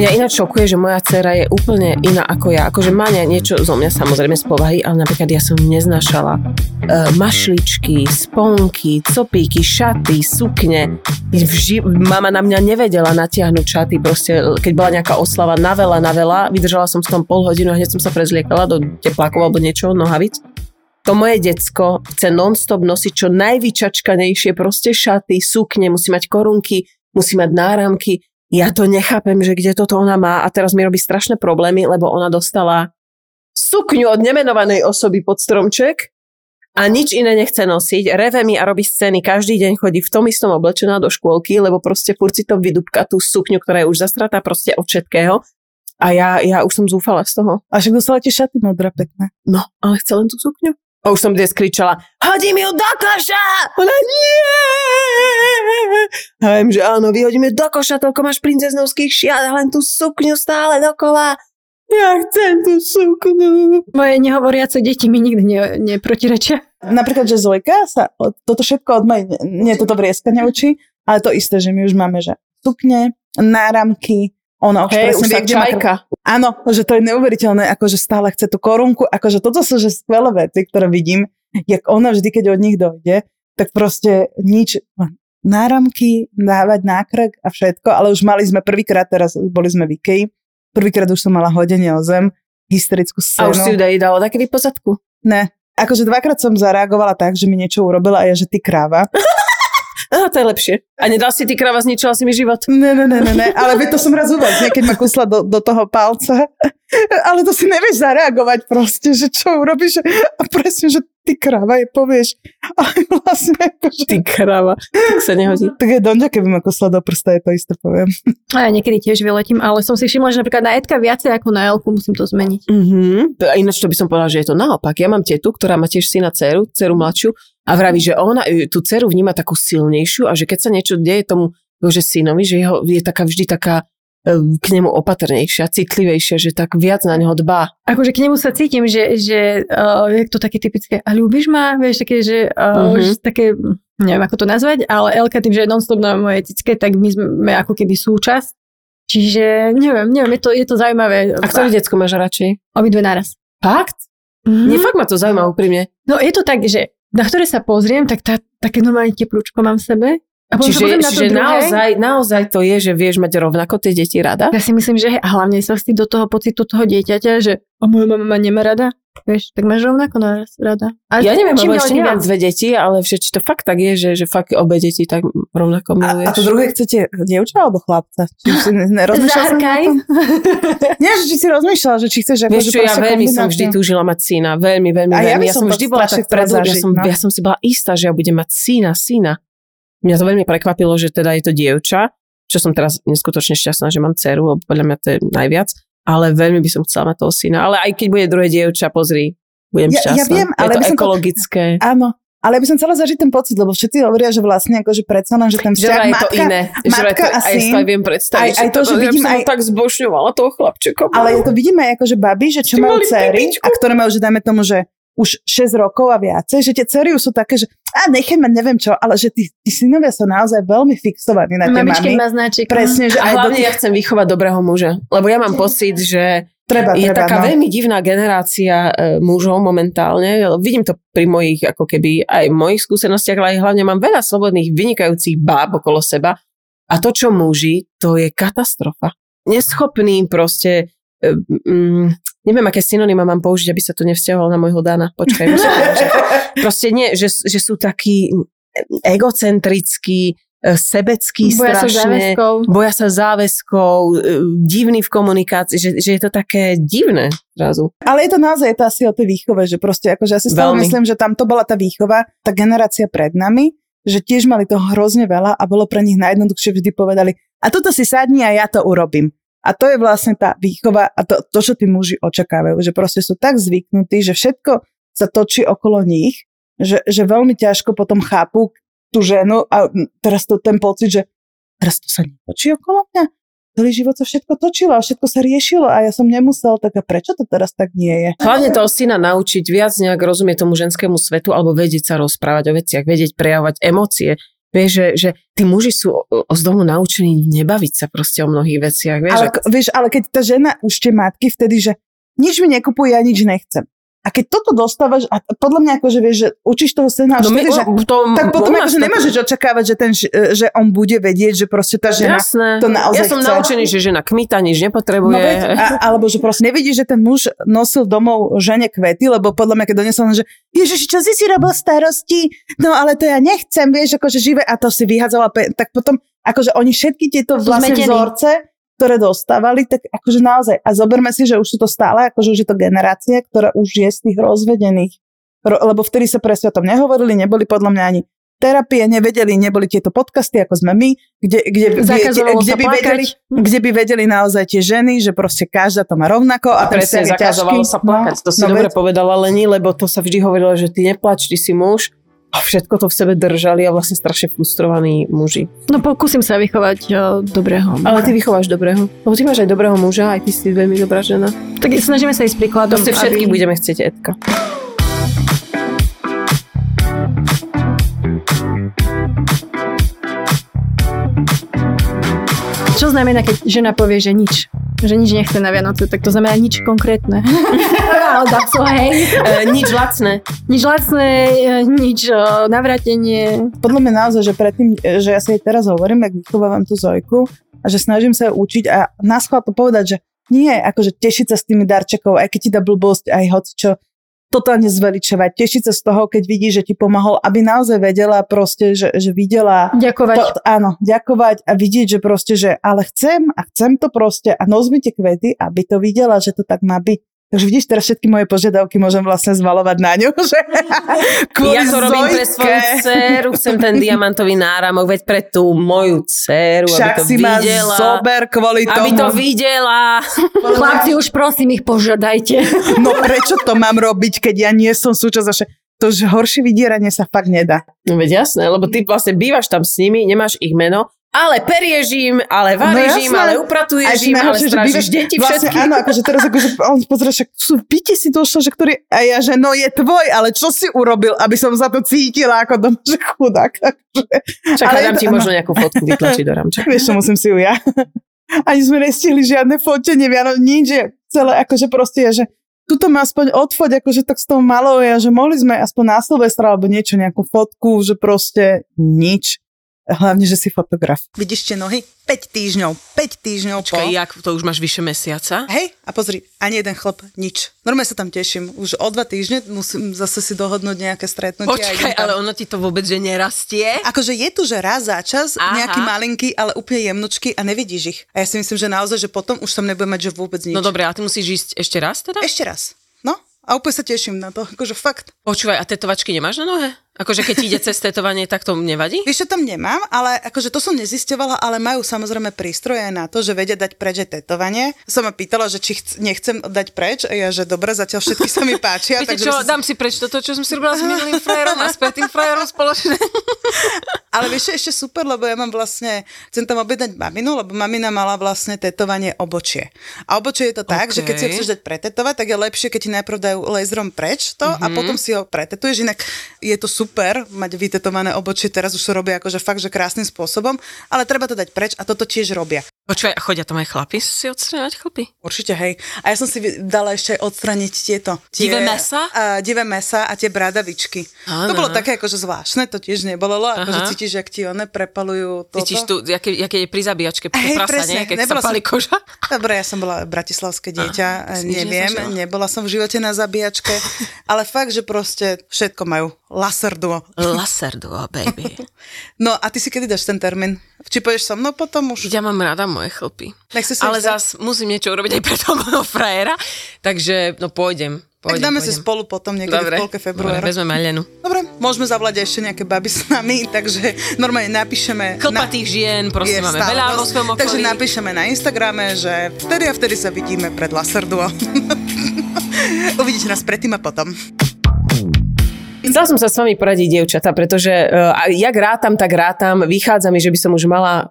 Mňa ináč šokuje, že moja dcera je úplne iná ako ja. Akože má niečo zo mňa samozrejme z povahy, ale napríklad ja som neznášala uh, mašličky, sponky, copíky, šaty, sukne. Vži- mama na mňa nevedela natiahnuť šaty, proste keď bola nejaká oslava na veľa, na veľa, vydržala som s tom pol hodinu a hneď som sa prezliekala do teplákov alebo niečo, nohavic. To moje decko chce non-stop nosiť čo najvyčačkanejšie proste šaty, sukne, musí mať korunky, musí mať náramky ja to nechápem, že kde toto ona má a teraz mi robí strašné problémy, lebo ona dostala sukňu od nemenovanej osoby pod stromček a nič iné nechce nosiť. Reve mi a robí scény. Každý deň chodí v tom istom oblečená do škôlky, lebo proste furt si to vydúbka tú sukňu, ktorá je už zastratá proste od všetkého. A ja, ja už som zúfala z toho. A však dostala tie šaty modré pekné. No, ale chce len tú sukňu. A už som dnes kričala, hodím ju do koša! Ona, nie! A viem, že áno, vyhodíme do koša, toľko máš princeznovských šiat, len tú sukňu stále dokola. Ja chcem tú sukňu. Moje nehovoriace deti mi nikdy ne, neprotirečia. Napríklad, že Zojka sa toto všetko od mojej, nie toto vrieska neučí, ale to isté, že my už máme, že sukne, náramky, ona už hey, presne už vie, kde Majka. Áno, že to je neuveriteľné, akože stále chce tú korunku, akože toto sú že skvelé veci, ktoré vidím, jak ona vždy, keď od nich dojde, tak proste nič, náramky, dávať nákrek a všetko, ale už mali sme prvýkrát, teraz boli sme v Ikei, prvýkrát už som mala hodenie o zem, hysterickú scénu. A už si ju dalo také vypozadku? Ne, akože dvakrát som zareagovala tak, že mi niečo urobila a ja, že ty kráva. Á, to je lepšie. A nedal si ty krava, zničila si mi život. Ne, ne, ne, ne, ne. ale to som raz uvedla, keď ma kusla do, do toho palca. ale to si nevieš zareagovať proste, že čo urobíš. A presne, že ty krava je povieš. Ale vlastne akože... Ty krava, tak sa nehodí. Tak je Donďa, keby ma kusla do prsta, je to isté poviem. A ja niekedy tiež vyletím, ale som si všimla, že napríklad na Edka viacej ako na Elku musím to zmeniť. Mm-hmm. Ináč to by som povedala, že je to naopak. Ja mám tetu, ktorá má tiež syna dceru, dceru mladšiu a vraví, že ona tú dceru vníma takú silnejšiu a že keď sa niečo deje tomu že synovi, že jeho, je taká vždy taká e, k nemu opatrnejšia, citlivejšia, že tak viac na neho dbá. Akože k nemu sa cítim, že, že uh, je to také typické, a ľúbiš ma? Vieš, také, že, uh, uh-huh. také, neviem ako to nazvať, ale Elka tým, že je non-stop na mojej cicke, tak my sme ako keby súčasť. Čiže neviem, neviem, je to, je to zaujímavé. A ktoré decko máš radšej? Obidve naraz. Fakt? Mm-hmm. Nie, fakt ma to zaujíma úprimne. No je to tak, že na ktoré sa pozriem, tak tá, také normálne teplúčko mám v sebe. A čiže na čiže naozaj, naozaj to je, že vieš mať rovnako tie deti rada? Ja si myslím, že a hlavne sa si do toho pocitu toho dieťaťa, že a moja mama ma nemá rada. Vieš, tak máš rovnako naraz rada. A ja neviem, lebo ešte nemám dve deti, ale všetci to fakt tak je, že, že fakt obe deti tak rovnako miluješ. A, a to druhé chcete dievča alebo chlapca? Či si Zahrkaj. Nie, že či si rozmýšľala, že či chceš... Vieš čo, ja veľmi som vždy túžila mať syna. Veľmi, veľmi, a veľmi. Ja, ja som vždy bola tak predu, ja som, no? ja som si bola istá, že ja budem mať syna, syna. Mňa to veľmi prekvapilo, že teda je to dievča, čo som teraz neskutočne šťastná, že mám dceru, lebo podľa mňa to je najviac, ale veľmi by som chcela mať toho syna. Ale aj keď bude druhé dievča, pozri, budem ja, šťastná. Ja viem, ale je to ekologické. To, áno, ale by som chcela zažiť ten pocit, lebo všetci hovoria, že vlastne akože predsa len, že ten vzťah že matka, to iné. matka že a syn. Aj to viem predstaviť. Aj, aj to, že, že vidím, aj, tak zbošňovala toho chlapčeka. Ale ja to vidím aj akože baby, že čo majú céry a ktoré majú, že dajme tomu, že už 6 rokov a viacej, že tie cery sú také, že a nechaj ma neviem čo, ale že tí, tí synovia sú naozaj veľmi fixovaní na tie Mamičky má značík. Presne, že a aj hlavne tých... ja chcem vychovať dobrého muža, lebo ja mám pocit, že treba, je treba, taká no. veľmi divná generácia e, mužov momentálne. Vidím to pri mojich, ako keby aj mojich skúsenostiach, ale aj hlavne mám veľa slobodných, vynikajúcich báb okolo seba. A to, čo muži, to je katastrofa. Neschopný proste e, mm, neviem, aké synonyma mám použiť, aby sa to nevzťahovalo na môjho Dana. Počkaj, musím, že, proste nie, že, že sú takí egocentrickí, e, sebecký boja strašne, sa záväzkov. boja sa záväzkov, e, divný v komunikácii, že, že je to také divné zrazu. Ale je to naozaj je to asi o tej výchove, že proste akože ja si stále Veľmi. myslím, že tam to bola tá výchova, tá generácia pred nami, že tiež mali toho hrozne veľa a bolo pre nich najjednoduchšie vždy povedali a toto si sadni a ja to urobím. A to je vlastne tá výchova a to, to, čo tí muži očakávajú, že proste sú tak zvyknutí, že všetko sa točí okolo nich, že, že veľmi ťažko potom chápu tú ženu a teraz to ten pocit, že teraz to sa netočí okolo mňa. Celý život sa všetko točilo a všetko sa riešilo a ja som nemusel, tak a prečo to teraz tak nie je? Hlavne toho syna naučiť viac nejak rozumieť tomu ženskému svetu alebo vedieť sa rozprávať o veciach, vedieť prejavovať emócie, Vieš, že, že tí muži sú z domu naučení nebaviť sa proste o mnohých veciach. Vieš, ale, ak... vieš, ale keď tá žena už tie matky vtedy, že nič mi nekupuje, ja nič nechcem. A keď toto dostávaš, a podľa mňa akože vieš, že učíš toho syna, no vtedy, že, to, tak potom akože nemáš očakávať, že, ten, že on bude vedieť, že proste tá žena Jasné. to naozaj Ja som chce. naučený, že žena kmita nič nepotrebuje. No, veď, a, alebo že proste nevidíš, že ten muž nosil domov žene kvety, lebo podľa mňa, keď donesol, že Ježiši, čo si si robil starosti? No ale to ja nechcem, vieš, akože živé a to si vyhádzala, tak potom akože oni všetky tieto vlastne vzorce ktoré dostávali, tak akože naozaj, a zoberme si, že už sú to stále, akože už je to generácia, ktorá už je z tých rozvedených. Lebo vtedy sa presne o tom nehovorili, neboli podľa mňa ani terapie, nevedeli, neboli tieto podcasty, ako sme my, kde, kde, kde, kde, by, vedeli, kde by vedeli naozaj tie ženy, že proste každá to má rovnako a, a presne zakazovalo sa plakať. No, to si no, dobre veď... povedala Leni, lebo to sa vždy hovorilo, že ty neplač, ty si muž a všetko to v sebe držali a vlastne strašne frustrovaní muži. No pokúsim sa vychovať o, dobrého. Ale ty vychováš dobrého. Lebo ty máš aj dobrého muža, aj ty si veľmi dobrá žena. Tak snažíme sa ísť príkladom. Proste všetky aby... budeme chcieť Edka. Čo znamená, keď žena povie, že nič? že nič nechce na Vianoce, tak to znamená nič konkrétne. so, hej. E, nič lacné. Nič lacné, e, nič o, navratenie. Podľa mňa naozaj, že predtým, e, že ja sa jej teraz hovorím, ak vychovávam tú Zojku a že snažím sa ju učiť a nás to povedať, že nie, akože tešiť sa s tými darčekov, aj keď ti dá blbosť, aj hoci čo, totálne zveličovať, tešiť sa z toho, keď vidí, že ti pomohol, aby naozaj vedela proste, že, že videla... Ďakovať. To, áno, ďakovať a vidieť, že proste, že ale chcem a chcem to proste a nos mi tie kvety, aby to videla, že to tak má byť. Takže vidíš, teraz všetky moje požiadavky môžem vlastne zvalovať na ňu, že Ja to robím pre svoju dceru, chcem ten diamantový náramok, veď pre tú moju dceru, Však aby to si videla. Ma zober kvôli tomu. Aby to videla. Chlapci, už prosím ich požiadajte. No prečo to mám robiť, keď ja nie som súčasť vaše... To že horšie vydieranie sa fakt nedá. No veď jasné, lebo ty vlastne bývaš tam s nimi, nemáš ich meno ale periežím, ale variežím, no ale upratuješ im, ale strážiš deti vlastne, všetky. Áno, akože teraz akože on pozrie, že sú byte si došlo, že ktorý, a ja, že no je tvoj, ale čo si urobil, aby som za to cítila ako dom, že chudák. Akože. Čakaj, dám ti možno nejakú fotku vytlačiť do ramča. Vieš, čo musím si ju ja. Ani sme nestihli žiadne fotenie, viano, nič, že celé akože proste je, že tuto ma aspoň odfoť, akože tak s tou malou ja, že mohli sme aspoň na Silvestra alebo niečo, nejakú fotku, že proste nič. Hlavne, že si fotograf. Vidíš tie nohy? 5 týždňov. 5 týždňov Počkaj, po... jak to už máš vyše mesiaca? Hej, a pozri, ani jeden chlap, nič. Normálne sa tam teším. Už o dva týždne musím zase si dohodnúť nejaké stretnutie. Počkaj, ale ono ti to vôbec, že nerastie? Akože je tu, že raz za čas Aha. nejaký malinký, ale úplne jemnočky a nevidíš ich. A ja si myslím, že naozaj, že potom už som nebude mať, že vôbec nič. No dobre, a ty musíš ísť ešte raz teda? Ešte raz. No, a úplne sa teším na to, akože fakt. Počúvaj, a tetovačky nemáš na nohe? Akože keď ide cez tetovanie, tak to nevadí? Vieš, čo tam nemám, ale akože to som nezisťovala, ale majú samozrejme prístroje na to, že vedia dať preč tetovanie. Som ma pýtala, že či chc- nechcem dať preč, a ja, že dobre, zatiaľ všetky sa mi páčia. Viete čo, si... dám si preč toto, čo som si robila s minulým frajerom a s petým frajerom spoločne. ale vieš, ešte super, lebo ja mám vlastne, chcem tam objednať maminu, lebo mamina mala vlastne tetovanie obočie. A obočie je to tak, okay. že keď si ho chceš dať pretetovať, tak je lepšie, keď ti najprv dajú laserom preč to mm-hmm. a mhm. potom si ho pretetuješ, inak je to super super mať vytetované obočie, teraz už sa robia akože fakt, že krásnym spôsobom, ale treba to dať preč a toto tiež robia. Počúvaj, a chodia tam aj chlapi si odstraňovať chlapy? Určite, hej. A ja som si dala ešte aj odstraniť tieto. Tie, divé mesa? Uh, divé mesa a tie bradavičky. Ano. To bolo také akože zvláštne, to tiež nebolo, akože cítiš, jak ti one prepalujú toto. Cítiš tu, aké, aké je pri zabíjačke, hey, prasa, presne, nie? keď sa pali som... koža. Dobre, ja som bola bratislavské dieťa, Aha, neviem, nebola som v živote na zabíjačke, ale fakt, že proste všetko majú. Laserduo. Laserduo, baby. no a ty si kedy dáš ten termín? Či pôjdeš so mnou potom už? Ja mám rada moje chlpy. Ale zas musím niečo urobiť aj pre toho frajera, takže no pôjdem. Pôjdem, tak dáme pôjdem. si spolu potom niekedy Dobre. v polke februára. Dobre, vezmeme Lenu. Dobre, môžeme zavolať ešte nejaké baby s nami, takže normálne napíšeme... Chlpatých na... žien, prosím, máme veľa vo svojom okolí. Takže napíšeme na Instagrame, že vtedy a vtedy sa vidíme pred Laserduo. Uvidíte nás predtým a potom. Chcela som sa s vami poradiť, dievčata, pretože uh, jak rátam, tak rátam. Vychádza mi, že by som už mala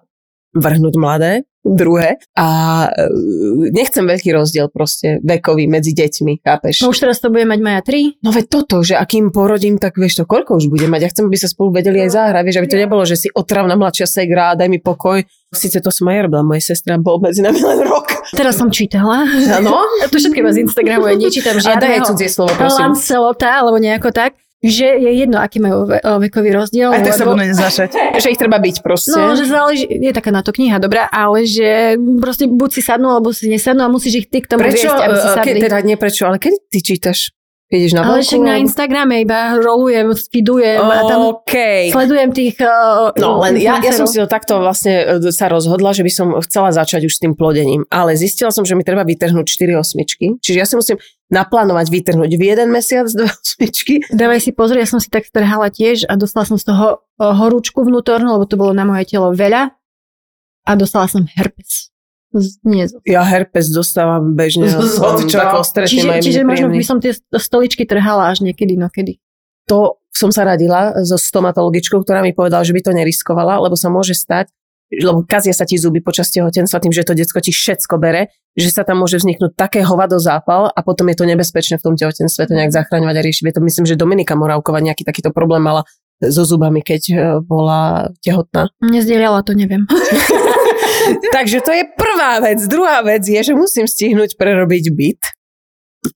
vrhnúť mladé, druhé. A e, nechcem veľký rozdiel proste vekový medzi deťmi, chápeš? No už teraz to bude mať Maja 3. No veď toto, že akým porodím, tak vieš to, koľko už bude mať. Ja chcem, aby sa spolu vedeli aj zahrať, vieš, aby to nebolo, že si otravná mladšia segra, daj mi pokoj. Sice to som aj robila, moja sestra bol medzi nami len rok. Teraz som čítala. Áno? to všetko z Instagramu, ja nečítam žiadneho. A daj cudzie slovo, prosím. Lancelota, alebo nejako tak že je jedno, aký majú ve- vekový rozdiel. Aj tak sa budú nezašať. že ich treba byť proste. No, že záleží, je taká na to kniha, dobrá, ale že proste buď si sadnú, alebo si nesadnú a musíš ich ty k tomu prečo, viesť, aby si sadli. Ke, teda nie prečo, ale kedy ty čítaš? Keď ideš na Ale však na Instagrame iba rolujem, speedujem a tam okay. sledujem tých... Uh, no len ja, ja som si to takto vlastne e, sa rozhodla, že by som chcela začať už s tým plodením. Ale zistila som, že mi treba vytrhnúť 4 osmičky. Čiže ja si musím naplánovať vytrhnúť v jeden mesiac dve osmičky. Dávaj si pozor, ja som si tak strhala tiež a dostala som z toho e, horúčku vnútornú, lebo to bolo na moje telo veľa a dostala som herpes. Nie. Ja herpes dostávam bežne. Z, z, čiže čiže možno by som tie stoličky trhala až niekedy, no kedy. To som sa radila so stomatologičkou, ktorá mi povedala, že by to neriskovala, lebo sa môže stať, lebo kazia sa ti zuby počas tehotenstva tým, že to detsko ti všetko bere, že sa tam môže vzniknúť také hovado zápal a potom je to nebezpečné v tom tehotenstve to nejak zachraňovať a riešiť. To myslím, že Dominika Moravková nejaký takýto problém mala so zubami, keď e, bola tehotná. Nezdieľala to, neviem. Takže to je prvá vec. Druhá vec je, že musím stihnúť prerobiť byt,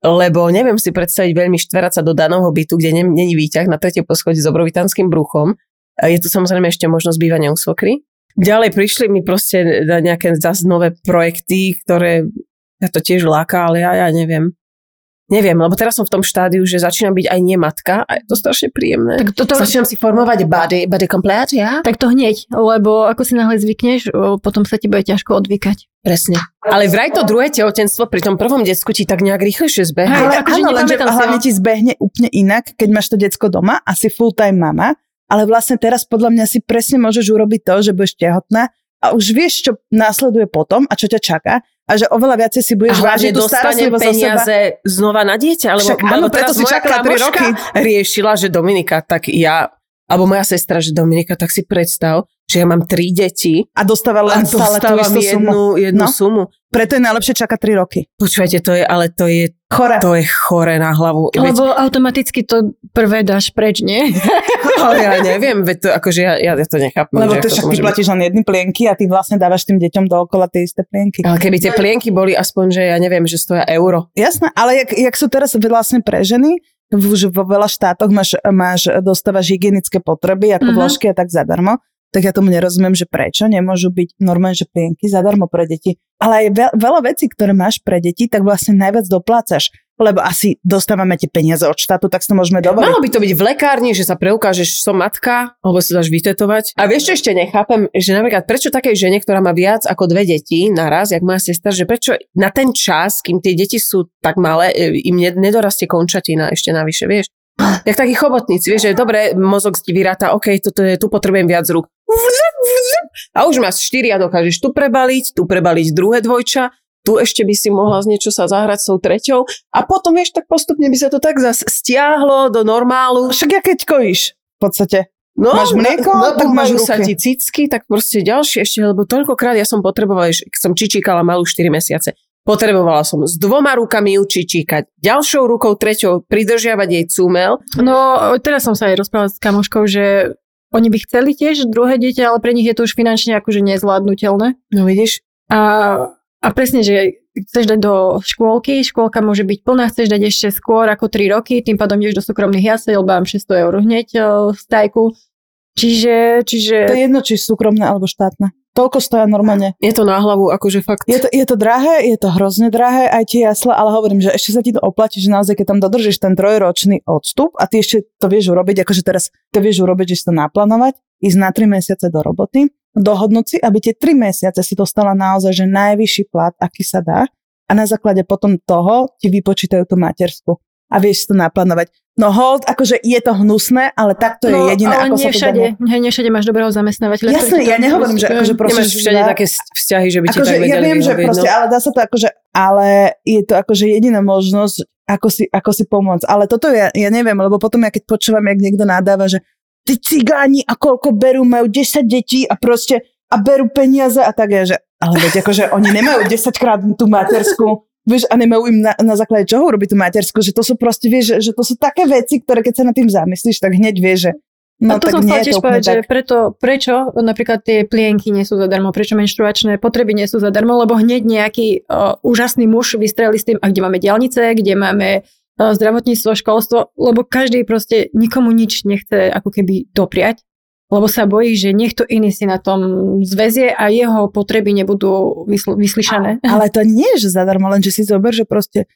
lebo neviem si predstaviť veľmi štverať sa do daného bytu, kde není výťah na tretie poschodí s obrovitanským bruchom. Je tu samozrejme ešte možnosť bývania u svokry. Ďalej prišli mi proste nejaké zase nové projekty, ktoré ja to tiež láka, ale ja, ja neviem. Neviem, lebo teraz som v tom štádiu, že začínam byť aj nematka a je to strašne príjemné. Tak toto... Začínam si formovať body, body complete, ja? Tak to hneď, lebo ako si náhle zvykneš, potom sa ti bude ťažko odvykať. Presne. Ale vraj to druhé tehotenstvo pri tom prvom decku ti tak nejak rýchlejšie zbehne. Ale akože áno, lenže hlavne ti zbehne úplne inak, keď máš to decko doma a si full-time mama, ale vlastne teraz podľa mňa si presne môžeš urobiť to, že budeš tehotná a už vieš, čo následuje potom a čo ťa čaká a že oveľa viacej si budeš vážiť tú starostlivosť peniaze znova na dieťa. Lebo, Však áno, preto si čakala 3 roky. riešila, že Dominika, tak ja, alebo moja sestra, že Dominika, tak si predstav, že ja mám tri deti. A dostáva len a stále tú istú jednu, sumu. jednu no? sumu. Preto je najlepšie čakať 3 roky. Počúvajte, to je, ale to je chore. To je chore na hlavu. Lebo veď... automaticky to prvé dáš preč, nie? No, ja neviem, veď to, akože ja, ja to nechápem. Lebo to však ty platíš len jedny plienky a ty vlastne dávaš tým deťom dookola tie isté plienky. Ale keby tie plienky boli aspoň, že ja neviem, že stoja euro. Jasné, ale jak, jak sú teraz vlastne pre ženy, už vo veľa štátoch máš, máš dostávaš hygienické potreby ako mm-hmm. vložky a tak zadarmo, tak ja tomu nerozumiem, že prečo nemôžu byť normálne, že plienky zadarmo pre deti. Ale aj veľa vecí, ktoré máš pre deti, tak vlastne najviac doplácaš lebo asi dostávame tie peniaze od štátu, tak to môžeme dovoliť. Malo by to byť v lekárni, že sa preukážeš, som matka, alebo sa dáš vytetovať. A vieš, čo ešte nechápem, že napríklad prečo takej žene, ktorá má viac ako dve deti naraz, jak moja sestra, že prečo na ten čas, kým tie deti sú tak malé, e, im nedorastie končatina ešte navyše, vieš? Jak takí chobotníci, vieš, že dobre, mozog ti vyráta, OK, toto je, tu potrebujem viac rúk. A už máš štyri a dokážeš tu prebaliť, tu prebaliť druhé dvojča, tu ešte by si mohla z niečo sa zahrať s tou treťou a potom vieš, tak postupne by sa to tak zase stiahlo do normálu. Však ja keď kojíš v podstate. No, máš mlieko, no, tak máš sa ti cicky, tak proste ďalšie ešte, lebo toľkokrát ja som potrebovala, keď som čičíkala malú 4 mesiace, potrebovala som s dvoma rukami ju čičíkať, ďalšou rukou, treťou pridržiavať jej cúmel. No, teraz som sa aj rozprávala s kamoškou, že oni by chceli tiež druhé dieťa, ale pre nich je to už finančne akože nezvládnutelné. No vidíš? A a presne, že chceš dať do škôlky, škôlka môže byť plná, chceš dať ešte skôr ako 3 roky, tým pádom ideš do súkromných jaseľ, lebo mám 600 eur hneď v stajku. Čiže, čiže... To je jedno, či súkromné alebo štátne. Toľko stoja normálne. Je to na hlavu, akože fakt. Je to, je to drahé, je to hrozne drahé, aj tie jasle, ale hovorím, že ešte sa ti to oplatí, že naozaj, keď tam dodržíš ten trojročný odstup a ty ešte to vieš urobiť, akože teraz to vieš urobiť, že si to naplánovať, ísť na 3 mesiace do roboty, dohodnúť si, aby tie 3 mesiace si dostala naozaj, že najvyšší plat, aký sa dá a na základe potom toho ti vypočítajú tú matersku a vieš to naplánovať. No hold, akože je to hnusné, ale takto no, je jediné, ale ako nie sa všade, to hej, nie všade máš dobrého zamestnávateľa. Jasné, ja nehovorím, že akože proste... Nemáš všade dá... také vzťahy, že by ti akože, tak vedeli Ja viem, že proste, no. ale dá sa to akože, ale je to akože jediná možnosť, ako si, ako si pomôcť. Ale toto ja, ja neviem, lebo potom ja keď počúvam, jak niekto nadáva, že tí cigáni a koľko berú, majú 10 detí a proste a berú peniaze a tak je, že ale veď akože oni nemajú 10 krát tú matersku, vieš, a nemajú im na, na základe čoho robiť tú matersku, že to sú proste, vieš, že, že to sú také veci, ktoré keď sa nad tým zamyslíš, tak hneď vieš, že No, a to som chcela tiež povedať, že preto, prečo napríklad tie plienky nie sú zadarmo, prečo menštruačné potreby nie sú zadarmo, lebo hneď nejaký uh, úžasný muž vystrelí s tým, a kde máme diálnice, kde máme zdravotníctvo, školstvo, lebo každý proste nikomu nič nechce ako keby dopriať, lebo sa bojí, že niekto iný si na tom zväzie a jeho potreby nebudú vysl- vyslyšané. Ale to nie je, že zadarmo, len že si zober, že proste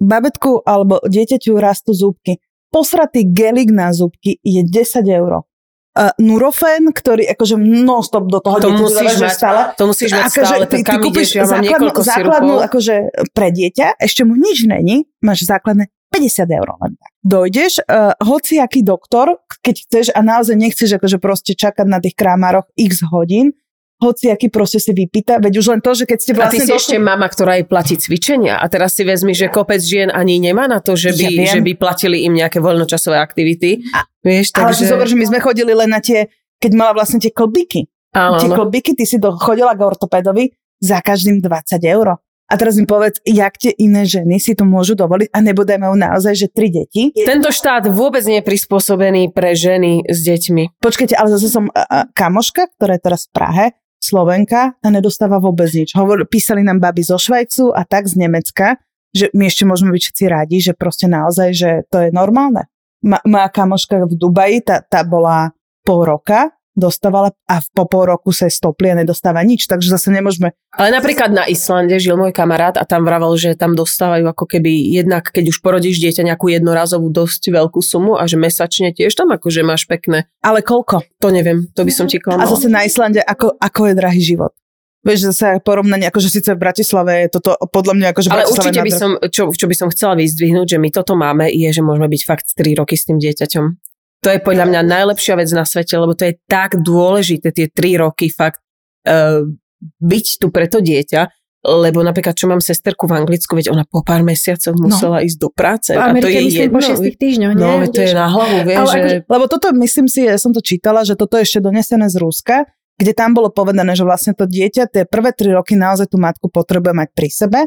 babetku alebo dieťaťu rastú zúbky posratý gelik na zubky je 10 eur. Uh, Nurofen, ktorý akože non-stop do toho to musíš mať, stále. To musíš mať akože, stále, ty, ty kúpiš ideš, ja základnú, základnú akože pre dieťa, ešte mu nič není, máš základné 50 eur len tak. Dojdeš, uh, hociaký doktor, keď chceš a naozaj nechceš akože proste čakať na tých krámaroch x hodín, hoci aký proste si vypýta, veď už len to, že keď ste vlastne... A ty si došli... ešte mama, ktorá jej platí cvičenia a teraz si vezmi, že kopec žien ani nemá na to, že by, ja že by platili im nejaké voľnočasové aktivity. A, Vieš, takže... Ale si zober, že my sme chodili len na tie, keď mala vlastne tie klbiky. Áno, tie klbiky, ty si do, chodila k ortopedovi za každým 20 eur. A teraz mi povedz, jak tie iné ženy si to môžu dovoliť a nebodaj majú naozaj, že tri deti. Tento štát vôbec nie je prispôsobený pre ženy s deťmi. Počkajte, ale zase som uh, kamoška, ktorá je teraz v Prahe Slovenka, tá nedostáva vôbec nič. Hovor, písali nám baby zo Švajcu a tak z Nemecka, že my ešte môžeme byť všetci radi, že proste naozaj, že to je normálne. Moja kamoška v Dubaji, tá, tá bola pol roka dostávala a po pol roku sa stopli a nedostáva nič, takže zase nemôžeme... Ale napríklad na Islande žil môj kamarát a tam vravel, že tam dostávajú ako keby jednak, keď už porodíš dieťa nejakú jednorazovú dosť veľkú sumu a že mesačne tiež tam akože máš pekné. Ale koľko? To neviem, to by som ti klamala. A zase na Islande, ako, ako je drahý život? Vieš, zase porovnanie, akože síce v Bratislave je toto podľa mňa akože Ale určite by som, čo, čo by som chcela vyzdvihnúť, že my toto máme, je, že môžeme byť fakt 3 roky s tým dieťaťom. To je podľa mňa najlepšia vec na svete, lebo to je tak dôležité tie tri roky fakt uh, byť tu pre to dieťa, lebo napríklad, čo mám sesterku v Anglicku, veď ona po pár mesiacoch no. musela no. ísť do práce. A to je jedno. po šiestich týždňoch, nie? No, to je na hlavu, vieš. že... Akože, lebo toto, myslím si, ja som to čítala, že toto je ešte donesené z Ruska, kde tam bolo povedané, že vlastne to dieťa tie prvé tri roky naozaj tú matku potrebuje mať pri sebe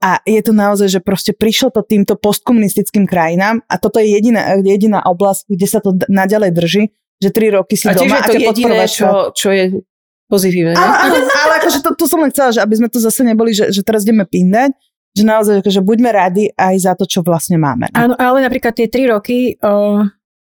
a je to naozaj, že proste prišlo to týmto postkomunistickým krajinám a toto je jediná, jediná oblasť, kde sa to naďalej drží, že tri roky si a doma. A to jediné, čo, čo je pozitívne. Ale, ale, ale akože to, to som len chcela, že aby sme to zase neboli, že, že teraz ideme pindať, že naozaj, akože buďme radi aj za to, čo vlastne máme. Áno, ale napríklad tie tri roky, o,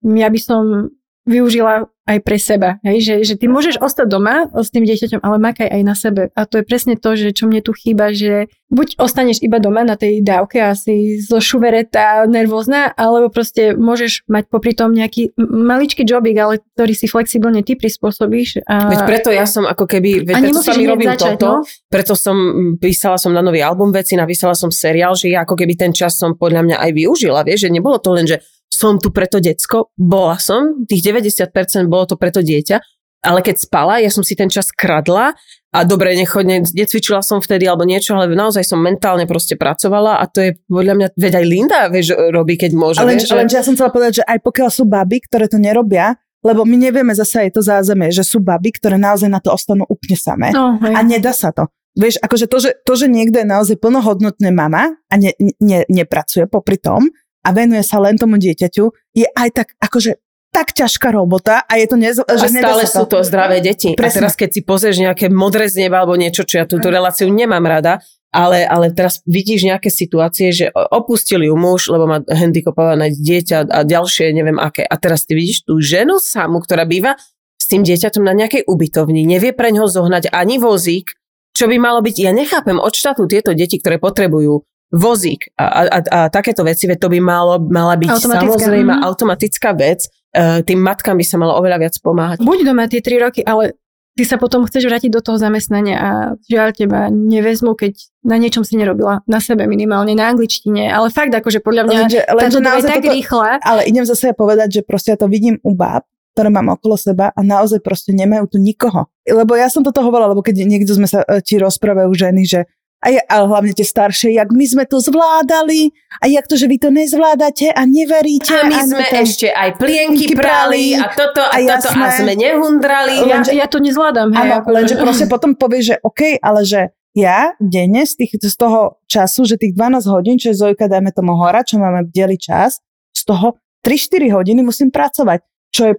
ja by som využila aj pre seba. Hej? Že, že ty môžeš ostať doma s tým dieťaťom, ale makaj aj na sebe. A to je presne to, že čo mne tu chýba, že buď ostaneš iba doma na tej dávke a si zo šuveretá nervózna, alebo proste môžeš mať popri tom nejaký maličký jobik, ale ktorý si flexibilne ty prispôsobíš. A... Veď preto ja som ako keby, veď preto sa mi robím začať, toto, no? preto som písala som na nový album veci, napísala som seriál, že ja ako keby ten čas som podľa mňa aj využila, vieš, že nebolo to len, že som tu preto decko, bola som, tých 90% bolo to preto dieťa, ale keď spala, ja som si ten čas kradla a dobre, nechodne, necvičila som vtedy alebo niečo, ale naozaj som mentálne proste pracovala a to je podľa mňa, veď aj Linda, vieš, robí, keď môže. Ale, vieš, ale že... ja som chcela povedať, že aj pokiaľ sú baby, ktoré to nerobia, lebo my nevieme zase aj to zázemie, že sú baby, ktoré naozaj na to ostanú úplne samé no, a nedá sa to. Vieš, akože to, že, to, že niekto je naozaj plnohodnotné mama a ne, ne, nepracuje popri tom, a venuje sa len tomu dieťaťu, je aj tak akože tak ťažká robota a je to nez... A že stále sú to zdravé deti. Presne. A teraz keď si pozrieš nejaké modré z neba alebo niečo, čo ja túto reláciu nemám rada, ale, ale teraz vidíš nejaké situácie, že opustili ju muž, lebo má handicapované dieťa a ďalšie, neviem aké. A teraz ty vidíš tú ženu samu, ktorá býva s tým dieťaťom na nejakej ubytovni, nevie pre ňoho zohnať ani vozík, čo by malo byť, ja nechápem od štátu tieto deti, ktoré potrebujú vozík a, a, a takéto veci, veď to by malo, mala byť automatická. samozrejme mm. automatická vec. Uh, tým matkám by sa malo oveľa viac pomáhať. Buď doma tie tri roky, ale ty sa potom chceš vrátiť do toho zamestnania a žiaľ teba nevezmu, keď na niečom si nerobila, na sebe minimálne, na angličtine, ale fakt akože podľa mňa lenže, lenže tá je tak toto, rýchla. Ale idem zase povedať, že proste ja to vidím u báb, ktoré mám okolo seba a naozaj proste nemajú tu nikoho. Lebo ja som toto hovorila, lebo keď niekto sme sa e, ti rozprávajú ženy, že a, a hlavne tie staršie, jak my sme to zvládali a jak to, že vy to nezvládate a neveríte. A my a sme tam ešte aj plienky prali a toto a, a toto jasné. a sme nehundrali. Ja, ja to nezvládam. Hej, áno, lenže proste potom povie, že OK, ale že ja denne z, tých, z toho času, že tých 12 hodín, čo je Zojka, dajme tomu hora, čo máme deli čas, z toho 3-4 hodiny musím pracovať, čo je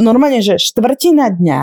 normálne, že štvrtina dňa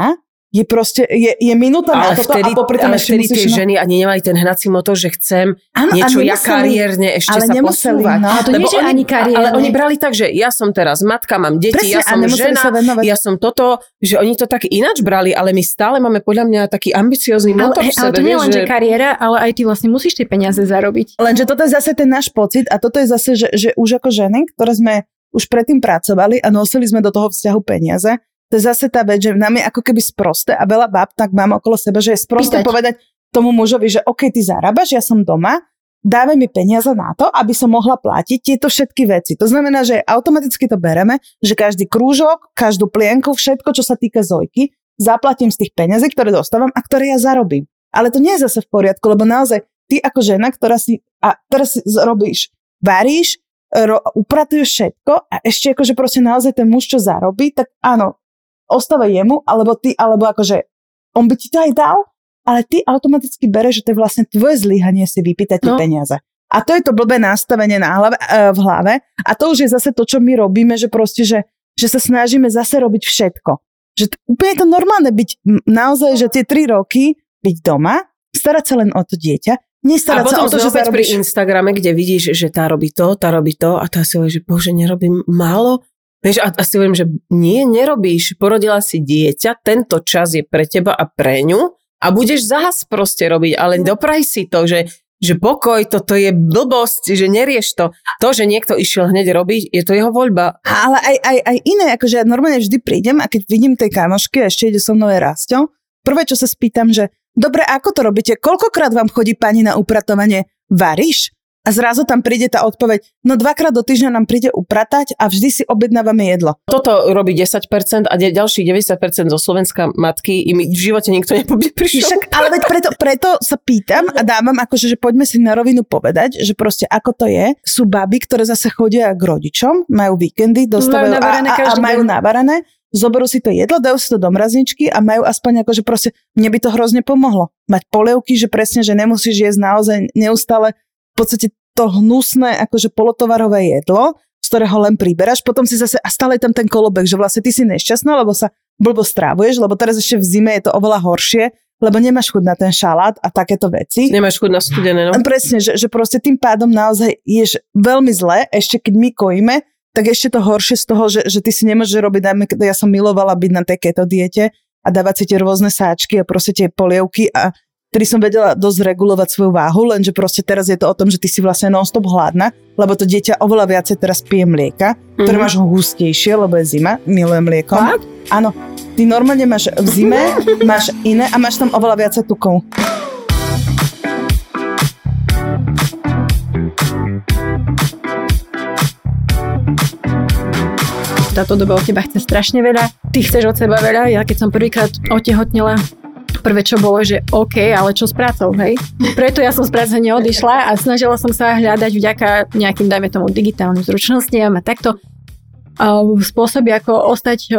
je proste, je, je minúta ale na toto vtedy, a popri tom ale vtedy tie ženy ani nemali ten hnací motor, že chcem ano, niečo ja kariérne ešte ale sa posúvať. No. A to nie, že ani kariérne. Ale oni brali tak, že ja som teraz matka, mám deti, Presne, ja som žena, ja som toto, že oni to tak ináč brali, ale my stále máme podľa mňa taký ambiciózny motor ale, v sebe. Ale to nie len, že... že kariéra, ale aj ty vlastne musíš tie peniaze zarobiť. Lenže toto je zase ten náš pocit a toto je zase, že, že už ako ženy, ktoré sme už predtým pracovali a nosili sme do toho vzťahu peniaze, to je zase tá vec, že nám je ako keby sprosté a veľa bab tak mám okolo seba, že je sprosté Pýtať. povedať tomu mužovi, že OK, ty zarábaš, ja som doma, dávaj mi peniaze na to, aby som mohla platiť tieto všetky veci. To znamená, že automaticky to bereme, že každý krúžok, každú plienku, všetko, čo sa týka Zojky, zaplatím z tých peniazí, ktoré dostávam a ktoré ja zarobím. Ale to nie je zase v poriadku, lebo naozaj ty ako žena, ktorá si, a teraz si robíš, varíš, ro, upratuješ všetko a ešte akože proste naozaj ten muž, čo zarobí, tak áno, ostáva jemu, alebo ty, alebo akože on by ti to aj dal, ale ty automaticky bereš, že to je vlastne tvoje zlyhanie si vypýtať tie no. peniaze. A to je to blbé nastavenie na hlave, uh, v hlave. A to už je zase to, čo my robíme, že proste, že, že sa snažíme zase robiť všetko. Že t- úplne je to normálne byť naozaj, že tie tri roky byť doma, starať sa len o to dieťa, nestarať a sa o to, že zarobíš... pri Instagrame, kde vidíš, že tá robí to, tá robí to a tá si hovorí, že bože, nerobím málo, Vieš, a, a si hovorím, že nie, nerobíš, porodila si dieťa, tento čas je pre teba a pre ňu a budeš zás proste robiť, ale no. dopraj si to, že, že pokoj, toto je blbosť, že nerieš to. To, že niekto išiel hneď robiť, je to jeho voľba. Ale aj, aj, aj iné, akože ja normálne vždy prídem a keď vidím tej kamošky a ešte ide so mnou rasťou, prvé, čo sa spýtam, že dobre, ako to robíte? Koľkokrát vám chodí pani na upratovanie? Varíš? A zrazu tam príde tá odpoveď, no dvakrát do týždňa nám príde upratať a vždy si objednávame jedlo. Toto robí 10% a ďalších 90% zo Slovenska matky im v živote nikto nebude prišiel. Však, ale veď preto, preto sa pýtam a dávam akože, že poďme si na rovinu povedať, že proste ako to je. Sú baby, ktoré zase chodia k rodičom, majú víkendy, dostávajú majú a, a, a majú navarané zoberú si to jedlo, dajú si to do mrazničky a majú aspoň ako, že proste, mne by to hrozne pomohlo. Mať polievky, že presne, že nemusíš jesť naozaj neustále v podstate to hnusné akože polotovarové jedlo, z ktorého len priberáš, potom si zase, a stále je tam ten kolobek, že vlastne ty si nešťastná, lebo sa blbo strávuješ, lebo teraz ešte v zime je to oveľa horšie, lebo nemáš chuť na ten šalát a takéto veci. Nemáš chuť na studené, no. Presne, že, že proste tým pádom naozaj ješ veľmi zle, ešte keď my kojíme, tak ešte to horšie z toho, že, že ty si nemôžeš robiť, dajme, ja som milovala byť na takéto diete a dávať si tie rôzne sáčky a proste tie polievky a kedy som vedela dosť regulovať svoju váhu, lenže proste teraz je to o tom, že ty si vlastne non-stop hladná, lebo to dieťa oveľa viacej teraz pije mlieka, mm-hmm. ktoré máš hustejšie, lebo je zima, milujem mlieko. Fakt? Áno, ty normálne máš v zime, máš iné a máš tam oveľa viacej tukov. táto doba od teba chce strašne veľa, ty chceš od seba veľa. Ja keď som prvýkrát otehotnila, prvé čo bolo, že OK, ale čo s prácou, hej? Preto ja som z práce neodišla a snažila som sa hľadať vďaka nejakým, dajme tomu, digitálnym zručnostiam a takto spôsoby, ako ostať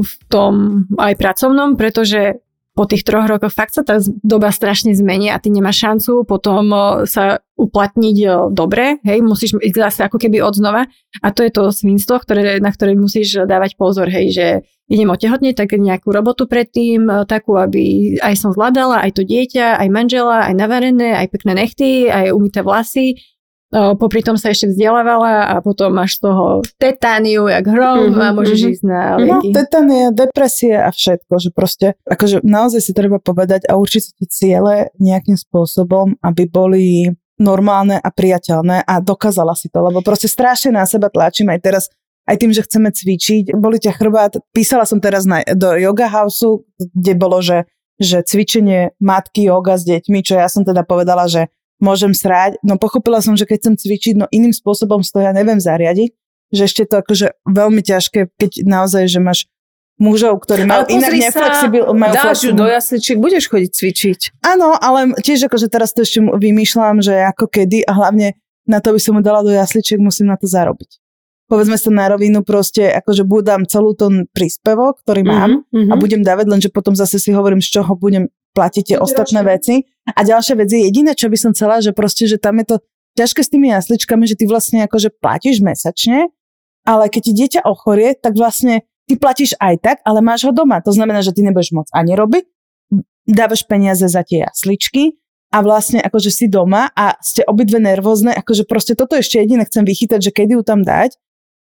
v tom aj pracovnom, pretože po tých troch rokoch fakt sa tá doba strašne zmení a ty nemáš šancu potom sa uplatniť dobre, hej, musíš ísť zase ako keby od znova a to je to svinstvo, ktoré, na ktoré musíš dávať pozor, hej, že idem otehotniť, tak nejakú robotu predtým, takú, aby aj som zvládala, aj to dieťa, aj manžela, aj navarené, aj pekné nechty, aj umité vlasy, popri tom sa ešte vzdelávala a potom máš z toho tetániu, jak hrom mm-hmm, a môžeš mm-hmm. ísť na no, lieky. No, tetánie, depresie a všetko, že proste, akože naozaj si treba povedať a určiť si ciele nejakým spôsobom, aby boli normálne a priateľné a dokázala si to, lebo proste strašne na seba tlačím aj teraz, aj tým, že chceme cvičiť. Boli ťa chrbát, písala som teraz na, do yoga houseu, kde bolo, že, že cvičenie matky yoga s deťmi, čo ja som teda povedala, že môžem srať. No pochopila som, že keď chcem cvičiť, no iným spôsobom to ja neviem zariadiť, že ešte to akože veľmi ťažké, keď naozaj, že máš mužov, ktorí majú inak neflexibil, majú dáš ju do jasličiek, budeš chodiť cvičiť. Áno, ale tiež akože teraz to ešte vymýšľam, že ako kedy a hlavne na to by som mu dala do jasličiek, musím na to zarobiť. Povedzme sa na rovinu proste, akože budám celú ten príspevok, ktorý mám mm-hmm. a budem dávať, lenže potom zase si hovorím, z čoho budem platiť tie ostatné veci. A ďalšia vec je jediné, čo by som chcela, že proste, že tam je to ťažké s tými jasličkami, že ty vlastne akože platíš mesačne, ale keď ti dieťa ochorie, tak vlastne ty platíš aj tak, ale máš ho doma. To znamená, že ty nebudeš môcť ani robiť, dávaš peniaze za tie jasličky a vlastne akože si doma a ste obidve nervózne, akože proste toto ešte jediné chcem vychytať, že kedy ju tam dať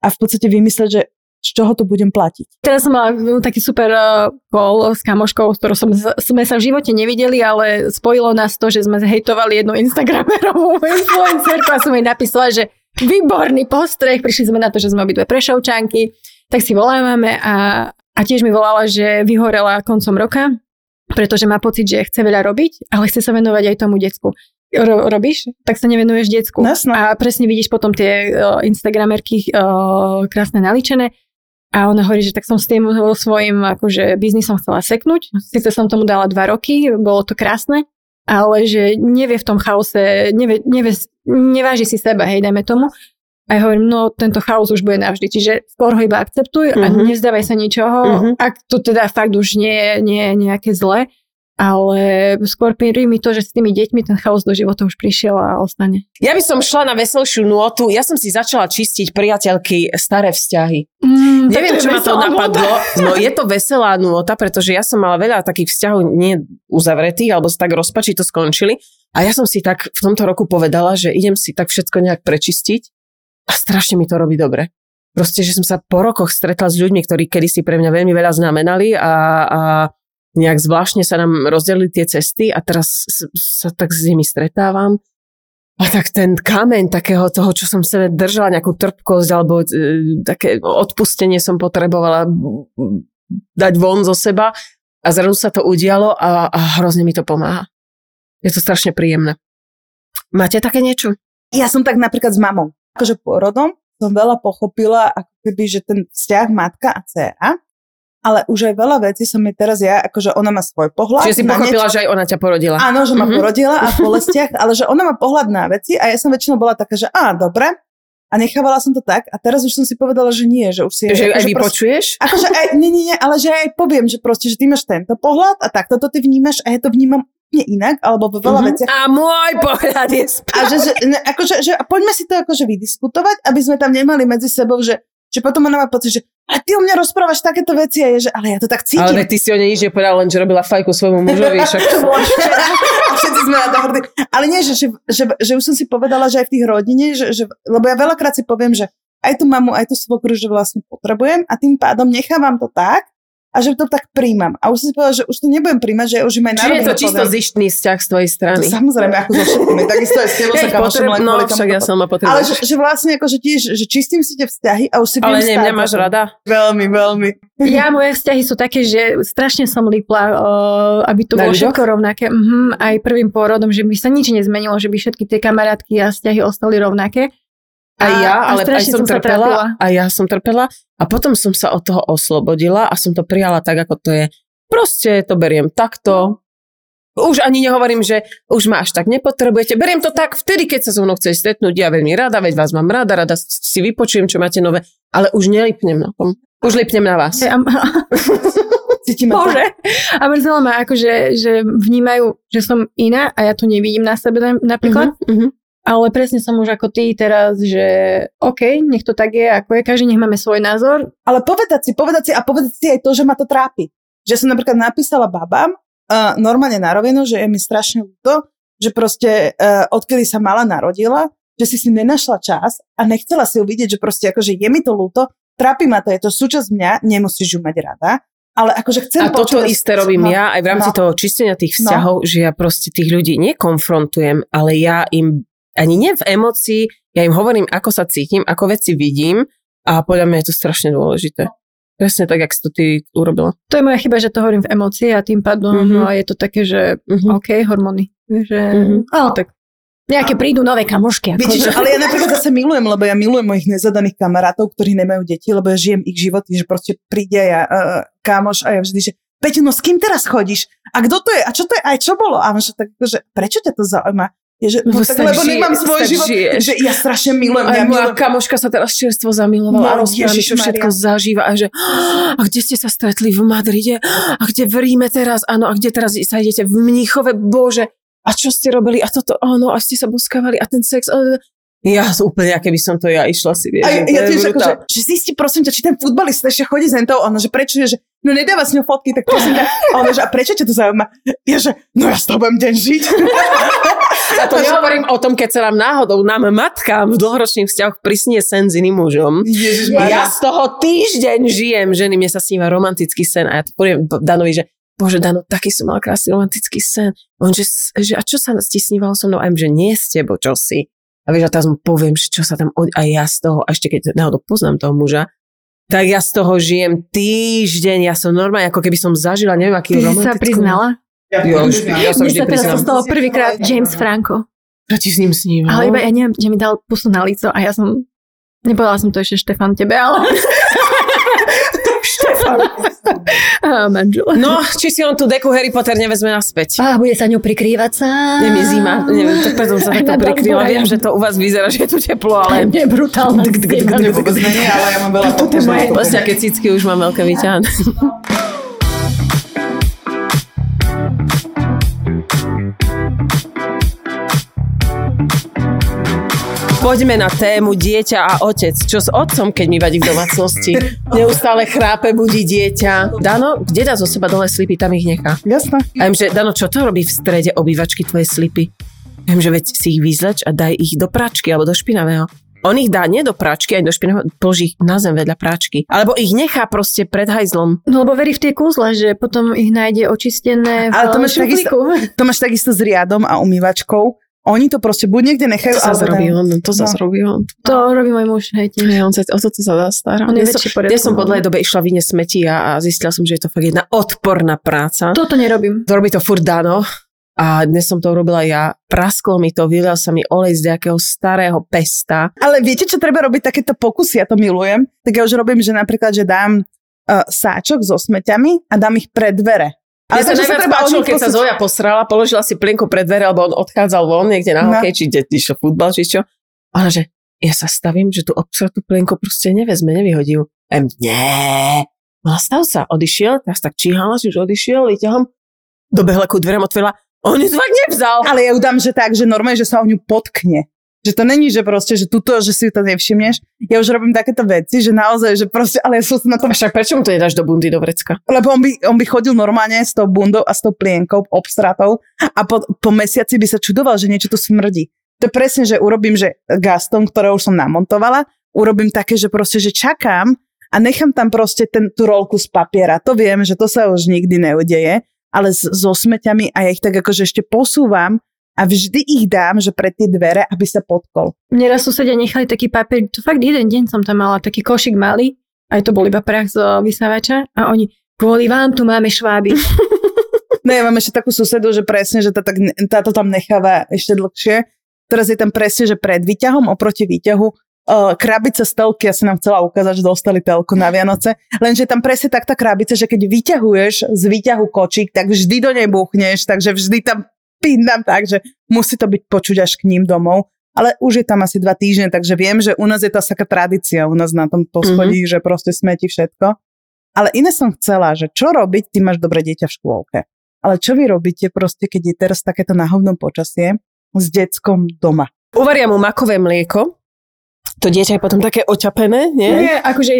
a v podstate vymysleť, že z čoho to budem platiť. Teraz som mala taký super uh, call s kamoškou, s ktorou som, sme sa v živote nevideli, ale spojilo nás to, že sme zhejtovali jednu Instagramerovú influencerku a som jej napísala, že výborný postreh, prišli sme na to, že sme obidve prešovčanky, tak si volávame a, a tiež mi volala, že vyhorela koncom roka, pretože má pocit, že chce veľa robiť, ale chce sa venovať aj tomu decku. Ro- robíš, tak sa nevenuješ decku. Jasne. A presne vidíš potom tie uh, instagramerky uh, krásne naličené a ona hovorí, že tak som s tým svojím akože biznisom chcela seknúť. Sice som tomu dala dva roky, bolo to krásne, ale že nevie v tom chaose, nevie, nevie, neváži si seba, hej, dajme tomu. A ja hovorím, no tento chaos už bude navždy, čiže skôr ho iba akceptuj uh-huh. a mhm. nezdávaj sa ničoho, uh-huh. ak to teda fakt už nie je nie, nejaké zle, ale skôr príjmi to, že s tými deťmi ten chaos do života už prišiel a ostane. Ja by som šla na veselšiu nôtu, ja som si začala čistiť priateľky staré vzťahy. Mm, Neviem, čo ma to napadlo. No je to veselá nôta, pretože ja som mala veľa takých vzťahov nie uzavretých, alebo sa tak rozpačí to skončili. A ja som si tak v tomto roku povedala, že idem si tak všetko nejak prečistiť a strašne mi to robí dobre. Proste, že som sa po rokoch stretla s ľuďmi, ktorí kedysi pre mňa veľmi veľa znamenali a, a nejak zvláštne sa nám rozdelili tie cesty a teraz sa tak s nimi stretávam. A tak ten kameň takého toho, čo som v sebe držala, nejakú trpkosť alebo e, také odpustenie som potrebovala dať von zo seba a zrazu sa to udialo a, a hrozne mi to pomáha. Je to strašne príjemné. Máte také niečo? Ja som tak napríklad s mamou akože porodom som veľa pochopila, ako keby, že ten vzťah matka a dcera, ale už aj veľa vecí som mi teraz ja, akože ona má svoj pohľad. Čiže si pochopila, niečo, že aj ona ťa porodila. Áno, že ma mm-hmm. porodila a v bolestiach, ale že ona má pohľad na veci a ja som väčšinou bola taká, že á, dobre, a nechávala som to tak a teraz už som si povedala, že nie, že už si... Že aj vypočuješ? Proste, akože aj, nie, nie, nie, ale že aj poviem, že proste, že ty máš tento pohľad a takto to ty vnímaš a ja to vnímam úplne inak, alebo vo veľa mm-hmm. veciach. A môj pohľad je správny. A že, že, ne, akože, že poďme si to akože vydiskutovať, aby sme tam nemali medzi sebou, že, že potom ona má pocit, že a ty o mňa rozprávaš takéto veci a je, že ale ja to tak cítim. Ale ty si o nej nič nepovedala, len že robila fajku svojmu mužovi. Však... a všetci sme na to hrdí. Ale nie, že, že, že, že, už som si povedala, že aj v tých rodine, že, že, lebo ja veľakrát si poviem, že aj tú mamu, aj tú svokru, že vlastne potrebujem a tým pádom nechávam to tak, a že to tak príjmam. A už som si povedala, že už to nebudem príjmať, že už im aj Čiže je to čisto poviem. zištný vzťah z tvojej strany. To samozrejme, ako so všetkými. Takisto aj s tebou sa kamošom len No, však ja som ma potrebujem. Ale že, že, vlastne že tiež, že čistím si tie vzťahy a už si Ale nie, mňa máš rada? Veľmi, veľmi. Ja, moje vzťahy sú také, že strašne som lípla, uh, aby to bolo všetko rovnaké. Uh-huh, aj prvým pôrodom, že by sa nič nezmenilo, že by všetky tie kamarátky a vzťahy ostali rovnaké. Ja, a ale aj som, som trpela. A ja som trpela. A potom som sa od toho oslobodila a som to prijala tak, ako to je. Proste to beriem takto. Už ani nehovorím, že už ma až tak nepotrebujete. Beriem to tak vtedy, keď sa so mnou chceš stretnúť. Ja veľmi rada, veď vás mám rada, rada si vypočujem, čo máte nové. Ale už nelipnem na tom. Už lipnem na vás. Cítime Bože. A mrzelo ma, akože, že vnímajú, že som iná a ja to nevidím na sebe napríklad. Uh-huh, uh-huh. Ale presne som už ako ty teraz, že OK, nech to tak je, ako je, každý nech máme svoj názor. Ale povedať si, povedať si a povedať si aj to, že ma to trápi. Že som napríklad napísala babám uh, normálne na rovinu, že je mi strašne ľúto, že proste uh, odkedy sa mala narodila, že si si nenašla čas a nechcela si uvidieť, že proste akože je mi to ľúto, trápi ma to, je to súčasť mňa, nemusíš ju mať rada, ale akože chcem A toto isté robím no, ja aj v rámci no, toho čistenia tých no. vzťahov, no. že ja proste tých ľudí nekonfrontujem, ale ja im ani nie v emocii, ja im hovorím, ako sa cítim, ako veci vidím a podľa mňa je to strašne dôležité. Presne tak, jak si to ty urobila. To je moja chyba, že to hovorím v emocii a tým pádom mm-hmm. no, je to také, že mm-hmm. OK, hormóny. Že, mm-hmm. Ale tak Nejaké prídu nové kamošky. Ako... Vidíš, ale ja napríklad zase milujem, lebo ja milujem mojich nezadaných kamarátov, ktorí nemajú deti, lebo ja žijem ich životy, že proste príde ja uh, kamoš a ja vždy, že Peťo, no s kým teraz chodíš? A kto to je? A čo to je? Aj čo bolo? A že tak, že prečo ťa to zaujíma? Je, že, no, tak, lebo žije, nemám svoj život, žiješ. že ja strašne milujem. Aj ja moja milujem. kamoška sa teraz čerstvo zamilovala no, a rozpráva čo všetko zažíva a že a kde ste sa stretli v Madride? A kde v Ríme teraz? Áno, a kde teraz sa idete? V Mníchove? Bože, a čo ste robili? A toto, áno, a ste sa boskávali a ten sex. Ja úplne, aké by som to ja išla si, vieš. A ja tiež ako, že, že zisti prosím ťa, či ten futbalista ešte chodí s tou, ono, že prečo je, že no nedáva s ňou fotky, tak prosím ťa, ono, že a prečo ťa to zaujíma? Ja, že no ja s toho budem deň žiť. A to nehovorím o tom, keď sa nám náhodou, nám matkám v dlhoročných vzťahoch prisnie sen s iným mužom. ja z toho týždeň žijem, ženy, mne sa sníva romantický sen a ja to poviem Danovi, že Bože, Dano, taký som mal krásny romantický sen. On, že, že a čo sa ti snívalo so mnou? A že nie s tebou, čo si. A vieš, a teraz mu poviem, že čo sa tam, a ja z toho, a ešte keď náhodou poznám toho muža, tak ja z toho žijem týždeň, ja som normálne, ako keby som zažila, neviem, aký Ty romantický... sa priznala? Ja, jo, ja som vždy priznala. sa z toho prvýkrát James Franco. Čo ti s ním sníval? Ale iba, ja neviem, že mi dal pusu na lico a ja som, nepovedala som to ešte Štefan tebe, ale... Štefan. Manžela. No, či si on tú deku Harry Potter nevezme naspäť. A bude sa ňou prikrývať sa. Je mi zima, neviem, tak preto sa takto prikryla. Viem, že to u vás vyzerá, že je tu teplo, ale... Nie, brutálne. Ale ja mám veľa to. Vlastne, keď cicky už mám veľké vyťahané. Poďme na tému dieťa a otec. Čo s otcom, keď mi vadí v domácnosti? Neustále chrápe, budí dieťa. Dano, kde dá zo seba dole slipy, tam ich nechá. Jasné. A viem, že Dano, čo to robí v strede obývačky tvoje slipy? Viem, že veď si ich vyzleč a daj ich do práčky alebo do špinavého. On ich dá nie do práčky, aj do špinavého, položí ich na zem vedľa práčky. Alebo ich nechá proste pred hajzlom. No lebo verí v tie kúzle, že potom ich nájde očistené v Ale to máš, takisto, to máš takisto s riadom a umývačkou oni to proste buď niekde nechajú. To zase robí on, to zase no. robí on. To robí môj muž, hej, tiež. on sa, o to sa dá stará. On je ja, som, ja som po dlhej dobe išla vyne smeti a, a zistila som, že je to fakt jedna odporná práca. Toto nerobím. To robí to furt Dano. A dnes som to robila ja. Prasklo mi to, vylel sa mi olej z nejakého starého pesta. Ale viete, čo treba robiť takéto pokusy? Ja to milujem. Tak ja už robím, že napríklad, že dám uh, sáčok so smeťami a dám ich pred dvere. Ale sa najviac páčilo, keď sa Zoja posrala, položila si plienku pred dvere, alebo on odchádzal von niekde na no. hokej, či ide, išiel futbal, či čo. Ale že ja sa stavím, že tú obsratú plienku proste nevezme, nevyhodí ju. Em, nie. No stav sa, odišiel, teraz tak číhala, že už odišiel, vyťahom, dobehla ku dverem, otvorila, on ju fakt nevzal. Ale ja ju dám, že tak, že normálne, že sa o ňu potkne. Že to není, že proste, že tuto, že si to nevšimneš. Ja už robím takéto veci, že naozaj, že proste, ale ja som na tom... Však prečo mu to nedáš do bundy, do vrecka? Lebo on by, on by chodil normálne s tou bundou a s tou plienkou, obstratou a po, po mesiaci by sa čudoval, že niečo tu smrdí. To je presne, že urobím, že gaston, ktoré už som namontovala, urobím také, že proste, že čakám a nechám tam proste ten, tú rolku z papiera. To viem, že to sa už nikdy neudeje, ale s, so smeťami a ja ich tak akože ešte posúvam a vždy ich dám, že pred tie dvere, aby sa potkol. Mne raz susedia nechali taký papier, to fakt jeden deň som tam mala, taký košik malý, aj to bol iba prach z vysávača a oni, kvôli vám tu máme šváby. no ja mám ešte takú susedu, že presne, že tá, tak, táto tam necháva ešte dlhšie. Teraz je tam presne, že pred výťahom oproti výťahu uh, krabica z telky, ja som nám chcela ukázať, že dostali telku na Vianoce, lenže tam presne tak tá krabica, že keď vyťahuješ z výťahu kočík, tak vždy do nej buchneš, takže vždy tam pindám tak, že musí to byť počuť až k ním domov. Ale už je tam asi dva týždne, takže viem, že u nás je to taká tradícia, u nás na tom poschodí, mm-hmm. že proste smeti všetko. Ale iné som chcela, že čo robiť, ty máš dobré dieťa v škôlke. Ale čo vy robíte proste, keď je teraz takéto náhodnom počasie s deckom doma? Uvaria mu makové mlieko, to dieťa je potom také oťapené, nie? Nie, akože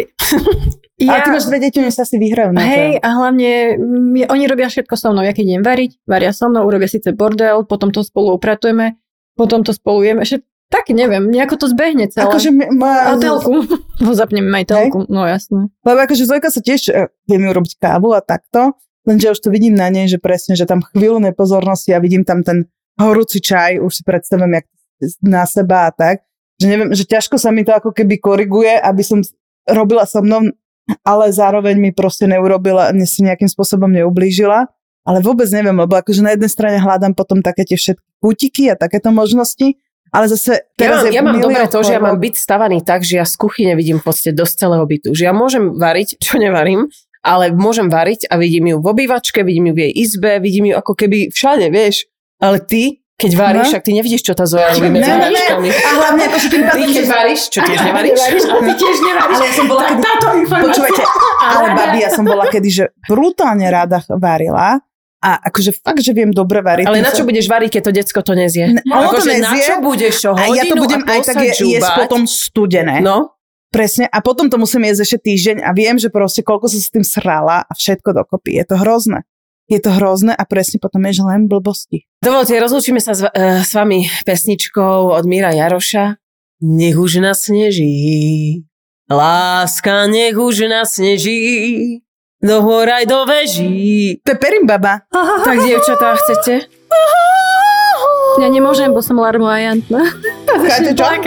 ja... Ale ty máš dve deti, oni sa si vyhrajú na Hej, a hlavne m, oni robia všetko so mnou. Ja keď idem variť, varia so mnou, urobia síce bordel, potom to spolu upratujeme, potom to spolu jeme. Ešte tak neviem, nejako to zbehne celé. Akože má... A telku. Zapneme aj telku, Hej. no jasné. Lebo akože Zojka sa tiež e, vie mi urobiť kávu a takto, lenže už to vidím na nej, že presne, že tam chvíľu nepozornosti a vidím tam ten horúci čaj, už si predstavím, jak na seba a tak. Že neviem, že ťažko sa mi to ako keby koriguje, aby som robila so mnou ale zároveň mi proste neurobila, si nejakým spôsobom neublížila. ale vôbec neviem, lebo akože na jednej strane hľadám potom také tie všetky kútiky a takéto možnosti, ale zase teraz ja mám, ja mám dobré to, že ja mám byt stavaný tak, že ja z kuchyne vidím v podstate dosť celého bytu. Že ja môžem variť, čo nevarím, ale môžem variť a vidím ju v obývačke, vidím ju v jej izbe, vidím ju ako keby všade, vieš. Ale ty, keď varíš, no? však ty nevidíš, čo tá Zoja robí medzi ne, ne, A hlavne ako tým Ty keď varíš, čo tiež nevaríš? Ty tiež nevaríš. Ale ja som bola kedy... Táto Počúvajte, ale babi, ja som bola kedy, že brutálne rada varila a akože fakt, že viem dobre variť. Ale na čo budeš variť, keď to decko to nezie? No, to nezie. Na čo budeš čo? A ja to budem aj tak je, jesť potom studené. No. Presne. A potom to musím jesť ešte týždeň a viem, že proste koľko som s tým srala a všetko dokopy. Je to hrozné. Je to hrozné a presne potom je, že len blbosti. Dovolte, rozlúčime sa s, uh, s vami pesničkou od Míra Jaroša. Nech už nasneží, láska nech už nasneží, do hor aj do veží. To je Perimbaba. Tak, dievčatá, chcete? Ja nemôžem, bo som larmoajantná.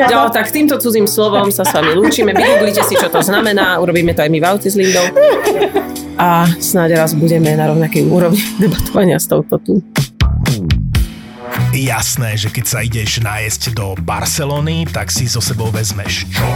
No, tak týmto cudzím slovom sa s vami lúčime. Vygooglite si, čo to znamená. Urobíme to aj my v aute s Lindou. A snáď raz budeme na rovnakej úrovni debatovania s touto tu. Jasné, že keď sa ideš nájsť do Barcelony, tak si so sebou vezmeš čo?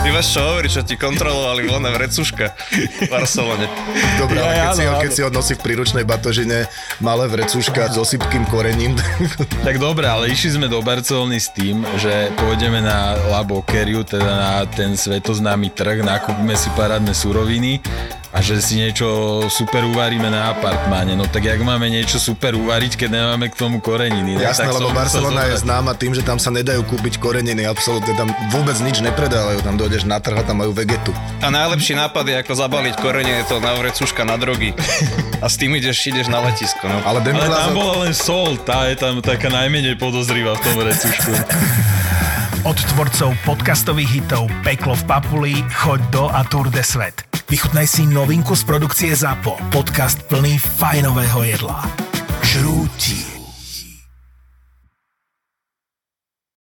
Ty máš čo hovoriť, čo ti kontrolovali voľná vrecuška v Barcelone. Dobre, ale keď, si ho, keď si ho nosí v príručnej batožine malé vrecuška s osypkým korením. tak dobre, ale išli sme do Barcelony s tým, že pôjdeme na La Boqueriu, teda na ten svetoznámy trh, nakúpime si parádne suroviny a že si niečo super uvaríme na apartmáne. No tak jak máme niečo super uvariť, keď nemáme k tomu koreniny? Ne? Jasné, tak lebo Barcelona je známa tým, že tam sa nedajú kúpiť koreniny, absolútne tam vôbec nič nepredávajú, tam dojdeš na trh a tam majú vegetu. A najlepší nápad je ako zabaliť koreniny, to na vrecuška na drogy. a s tým ideš, ideš na letisko. No. Ale, Ale tam bola len sol, tá je tam taká najmenej podozrivá v tom vrecušku. Od tvorcov podcastových hitov Peklo v Papuli, Choď do a Tour de Svet. Vychutnaj si novinku z produkcie ZAPO. Podcast plný fajnového jedla. Žrúti.